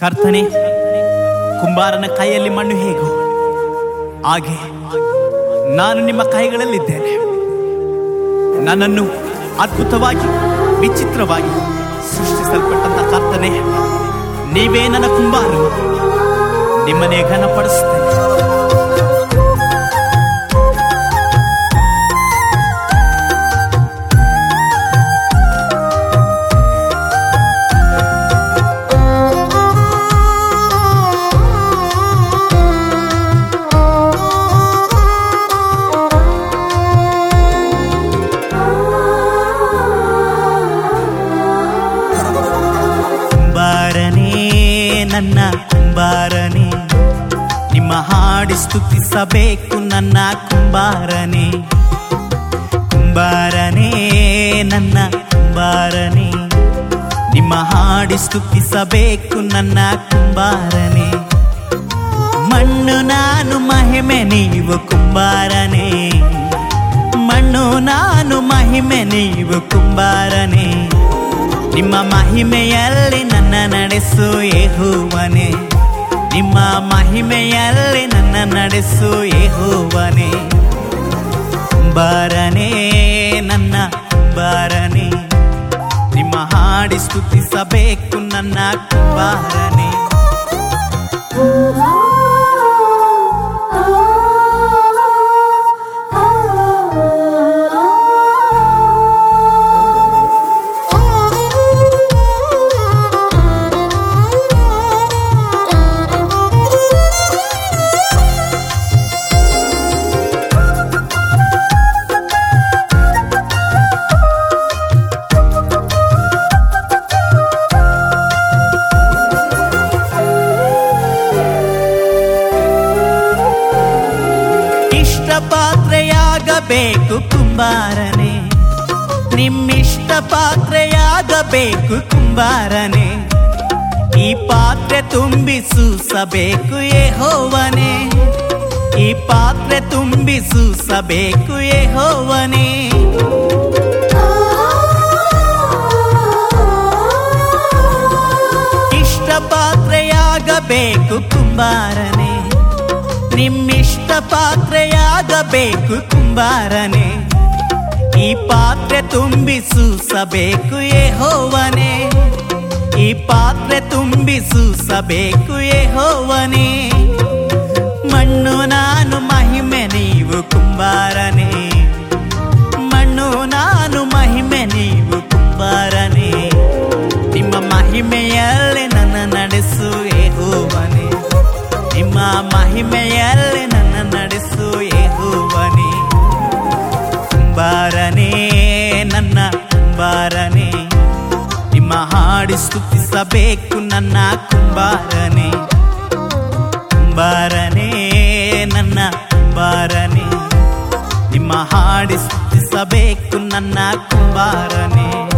ಕರ್ತನೆ, ಕುಂಬಾರನ ಕೈಯಲ್ಲಿ ಮಣ್ಣು ಹೇಗೋ ಹಾಗೆ ನಾನು ನಿಮ್ಮ ಕೈಗಳಲ್ಲಿದ್ದೇನೆ. ನನ್ನನ್ನು ಅದ್ಭುತವಾಗಿ, ವಿಚಿತ್ರವಾಗಿ ಸೃಷ್ಟಿಸಲ್ಪಟ್ಟಂತ ಕರ್ತನೆ, ನೀವೇ ನನ್ನ ಕುಂಬಾರ ನಿಮ್ಮನೆ ಘನಪಡಿಸುತ್ತೇನೆ ಸ್ತುತಿಸಬೇಕು ನನ್ನ ಕುಂಬಾರನೇ. ಕುಂಬಾರನೇ, ನನ್ನ ಕುಂಬಾರನೇ. ನಿಮ್ಮ ಹಾಡಿ ಸ್ತುತಿಸಬೇಕು ನನ್ನ ಕುಂಬಾರನೇ. ಮಣ್ಣು ನಾನು ಮಹಿಮೆ ನೀವು ಕುಂಬಾರನೇ. ಮಣ್ಣು ನಾನು ಮಹಿಮೆ ನೀವು ಕುಂಬಾರನೇ. ನಿಮ್ಮ ಮಹಿಮೆಯಲ್ಲಿ ನನ್ನ ನಡೆಸು ಯೆಹೋವನೇ. ನಿಮ್ಮ ಮಹಿಮೆಯಲ್ಲಿ ನನ್ನ ನಡೆಸು ಯೆಹೋವನೇ. ಬರನೆ ನನ್ನ ಬರನೆ. ನಿಮ್ಮ ಹಾಡಿ ಸ್ತುತಿಸಬೇಕು ನನ್ನ ಕುಂಬಾರನೇ. ಪಾತ್ರೆಯಾಗಬೇಕು ಕುಂಬಾರನೆ. ನಿಮ್ಮಿಷ್ಟ ಪಾತ್ರೆಯಾಗಬೇಕು ಕುಂಬಾರನೆ. ಈ ಪಾತ್ರೆ ತುಂಬಿಸೂಸಬೇಕು ಏ ಹೋವನೆ ಈ ಪಾತ್ರೆ ತುಂಬಿಸಬೇಕು ಯೆಹೋವನೇ. ಇಷ್ಟ ಪಾತ್ರೆಯಾಗಬೇಕು ಕುಂಬಾರನೆ. ನಿಮ್ಮಿಷ್ಟ ಪಾತ್ರೆಯಾಗಬೇಕು ಕುಂಬಾರನೆ. ಈ ಪಾತ್ರೆ ತುಂಬಿಸಬೇಕು ಯೆಹೋವನೇ. ಈ ಪಾತ್ರೆ ತುಂಬಿಸಬೇಕು ಯೆಹೋವನೇ. ಸ್ತುತಿಸಬೇಕು ನನ್ನ ಕುಂಬಾರನೆ. ಕುಂಬಾರನೆ ನನ್ನ ಕುಂಬಾರನೆ. ನಿಮ್ಮ ಹಾಡಿ ಸ್ತುತಿಸಬೇಕು ನನ್ನ ಕುಂಬಾರನೇ.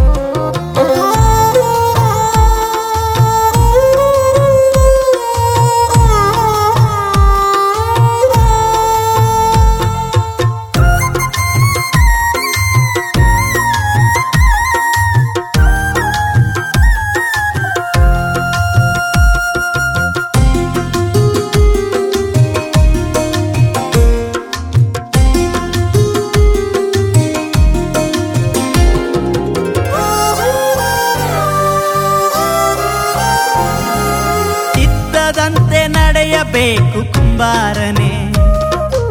ನಡೆಯಬೇಕು ಕುಂಬಾರನೆ.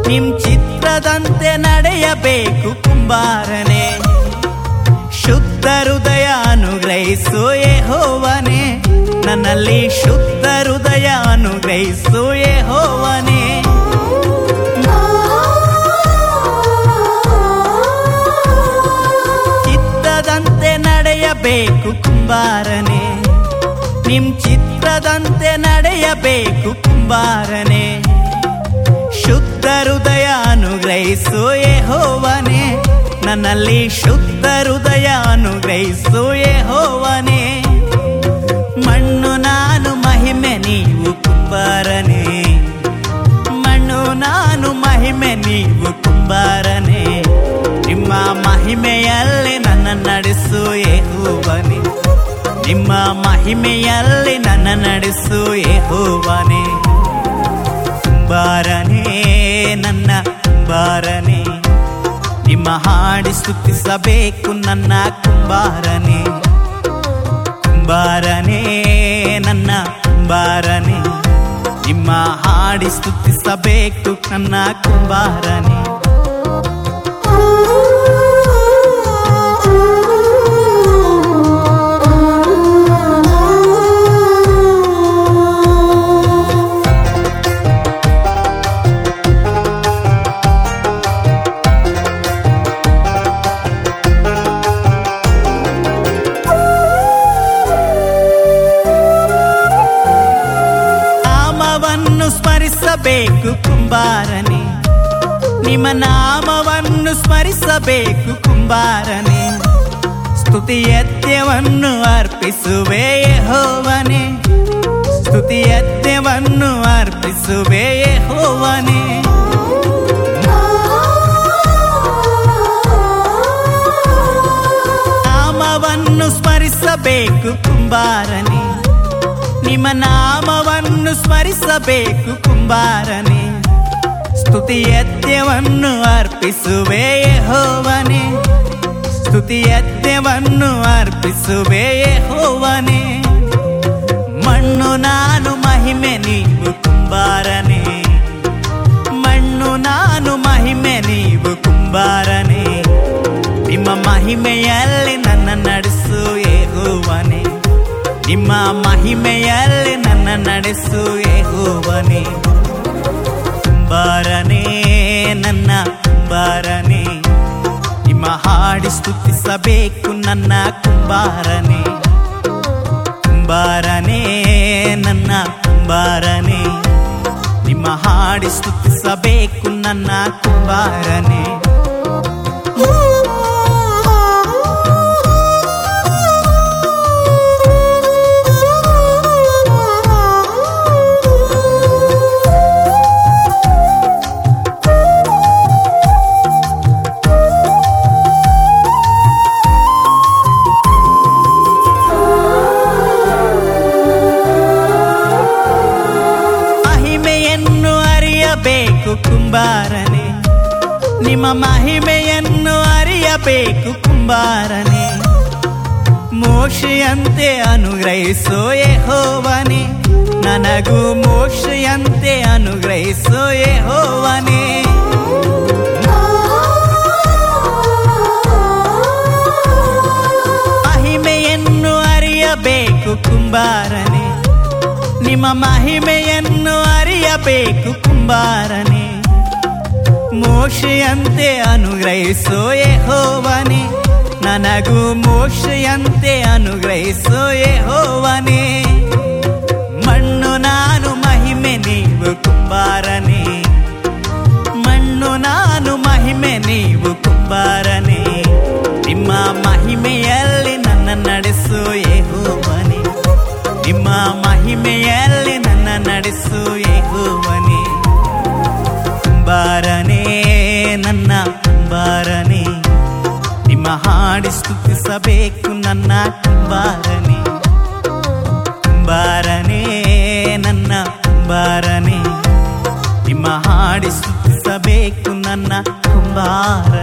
ನಿಮ್ ಚಿತ್ರದಂತೆ ನಡೆಯಬೇಕು ಕುಂಬಾರನೆ. ಶುದ್ಧ ಹೃದಯ ಅನುಗ್ರಹಿಸೋಯೇ ಹೋವನೆ. ನನ್ನಲ್ಲಿ ಶುದ್ಧ ಹೃದಯ ಅನುಗ್ರಹಿಸೋಯೇ ಹೋವನೆ. ಚಿತ್ತದಂತೆ ನಡೆಯಬೇಕು ಕುಂಬಾರನೆ. ನಿಮ್ ಚಿತ್ರದಂತೆ ನಡೆಯಬೇಕು ಕುಂಬಾರನೆ, ಶುದ್ಧ ಹೃದಯ ಅನುಗ್ರಹಿಸು ಹೋವನೆ ನನ್ನಲ್ಲಿ ಶುದ್ಧ ಹೃದಯ ಅನುಗ್ರಹಿಸು ಹೋವನೆ ಮಣ್ಣು ನಾನು ಮಹಿಮೆ, ನೀವು ಕುಂಬಾರನೆ. ಮಣ್ಣು ನಾನು ಮಹಿಮೆ, ನೀವು ಕುಂಬಾರನೆ. ನಿಮ್ಮ ಮಹಿಮೆಯಲ್ಲಿ ನನ್ನ ನಡೆಸು ಹೋವನೆ ನಿಮ್ಮ ಮಹಿಮೆಯಲ್ಲಿ ನನ್ನ ನಡೆಸು ಯೆಹೋವನೇ. ಹಾಡಿ ಸ್ತುತಿಸಬೇಕು ನನ್ನ ಕುಂಬಾರನೇ ಕುಂಬಾರನೇ ನನ್ನ ಕುಂಬಾರನೇ ನಿಮ್ಮ ಹಾಡಿ ಸ್ತುತಿಸಬೇಕು ನನ್ನ ಕುಂಬಾರನೇ ನಿಮ್ಮ ನಾಮವನ್ನು ಸ್ಮರಿಸಬೇಕು ಕುಂಬಾರನೆ. ಸ್ತುತಿಯತ್ಯವನ್ನು ಅರ್ಪಿಸುವೆ ಯೆಹೋವನೇ. ಸ್ತುತಿ ಯಜ್ಞವನ್ನು ಅರ್ಪಿಸುವೆ ಯೆಹೋವನೇ. ನಾಮವನ್ನು ಸ್ಮರಿಸಬೇಕು ಕುಂಬಾರನೆ. ನಿಮ್ಮ ನಾಮವನ್ನು ಸ್ಮರಿಸಬೇಕು ಕುಂಬಾರನೇ. ಸ್ತುತಿ ಯಜ್ಞವನ್ನು ಅರ್ಪಿಸುವೆ ಯೆಹೋವನೇ. ಸ್ತುತಿ ಯಜ್ಞವನ್ನು ಅರ್ಪಿಸುವೆ ಯೆಹೋವನೇ. ಮಣ್ಣು ನಾನು ಮಹಿಮೆ ನೀವು ಕುಂಬಾರನೆ. ಮಣ್ಣು ನಾನು ಮಹಿಮೆ ನೀವು ಕುಂಬಾರನೆ. ನಿಮ್ಮ ಮಹಿಮೆಯಲ್ಲಿ ನನ್ನ ನಡೆಸು ಯೆಹೋವನೇ. ನಿಮ್ಮ ಮಹಿಮೆಯಲ್ಲಿ ನನ್ನ ನಡೆಸು ಯೆಹೋವನೇ. ಕುಂಬಾರನೇ ನನ್ನ ಕುಂಬಾರನೇ ನಿಮ್ಮ ಹಾಡಿ ಸ್ತುತಿಸಬೇಕು ನನ್ನ ಕುಂಬಾರನೇ ಕುಂಬಾರನೇ ನನ್ನ ಕುಂಬಾರನೇ ನಿಮ್ಮ ಹಾಡಿ ಸ್ತುತಿಸಬೇಕು ನನ್ನ ಕುಂಬಾರನೇ ಕುಂಬಾರನೇ. ನಿಮ್ಮ ಮಹಿಮೆಯನ್ನು ಅರಿಯಬೇಕು ಕುಂಬಾರನೆ. ಮೋಕ್ಷೆಯಂತೆ ಅನುಗ್ರಹಿಸೋ ಹೋವನೆ ನನಗೂ ಮೋಕ್ಷೆಯಂತೆ ಅನುಗ್ರಹಿಸೋ ಹೋವನೇ ಅರಿಯಬೇಕು ಕುಂಬಾರನೇ. ನಿಮ್ಮ ಮಹಿಮೆಯನ್ನು ಅರಿಯಬೇಕು ಕುಂಬಾರನೇ. ಮೋಕ್ಷೆಯಂತೆ ಅನುಗ್ರಹಿಸೋ ಹೋವನೆ ನನಗೂ ಮೋಕ್ಷೆಯಂತೆ ಅನುಗ್ರಹಿಸೋ ಹೋವನೆ ಮಣ್ಣು ನಾನು ಮಹಿಮೆ ನೀವು ಕುಂಬಾರನೇ ನಿಮ್ಮ ಹಾಡಿ ಸ್ತುತಿಸಬೇಕು ನನ್ನ ಕುಂಬಾರನೇ ಕುಂಬಾರನೇ ನನ್ನ ಕುಂಬಾರನೇ ನಿಮ್ಮ ಹಾಡಿ ಸ್ತುತಿಸಬೇಕು ನನ್ನ ಕುಂಬಾರನೇ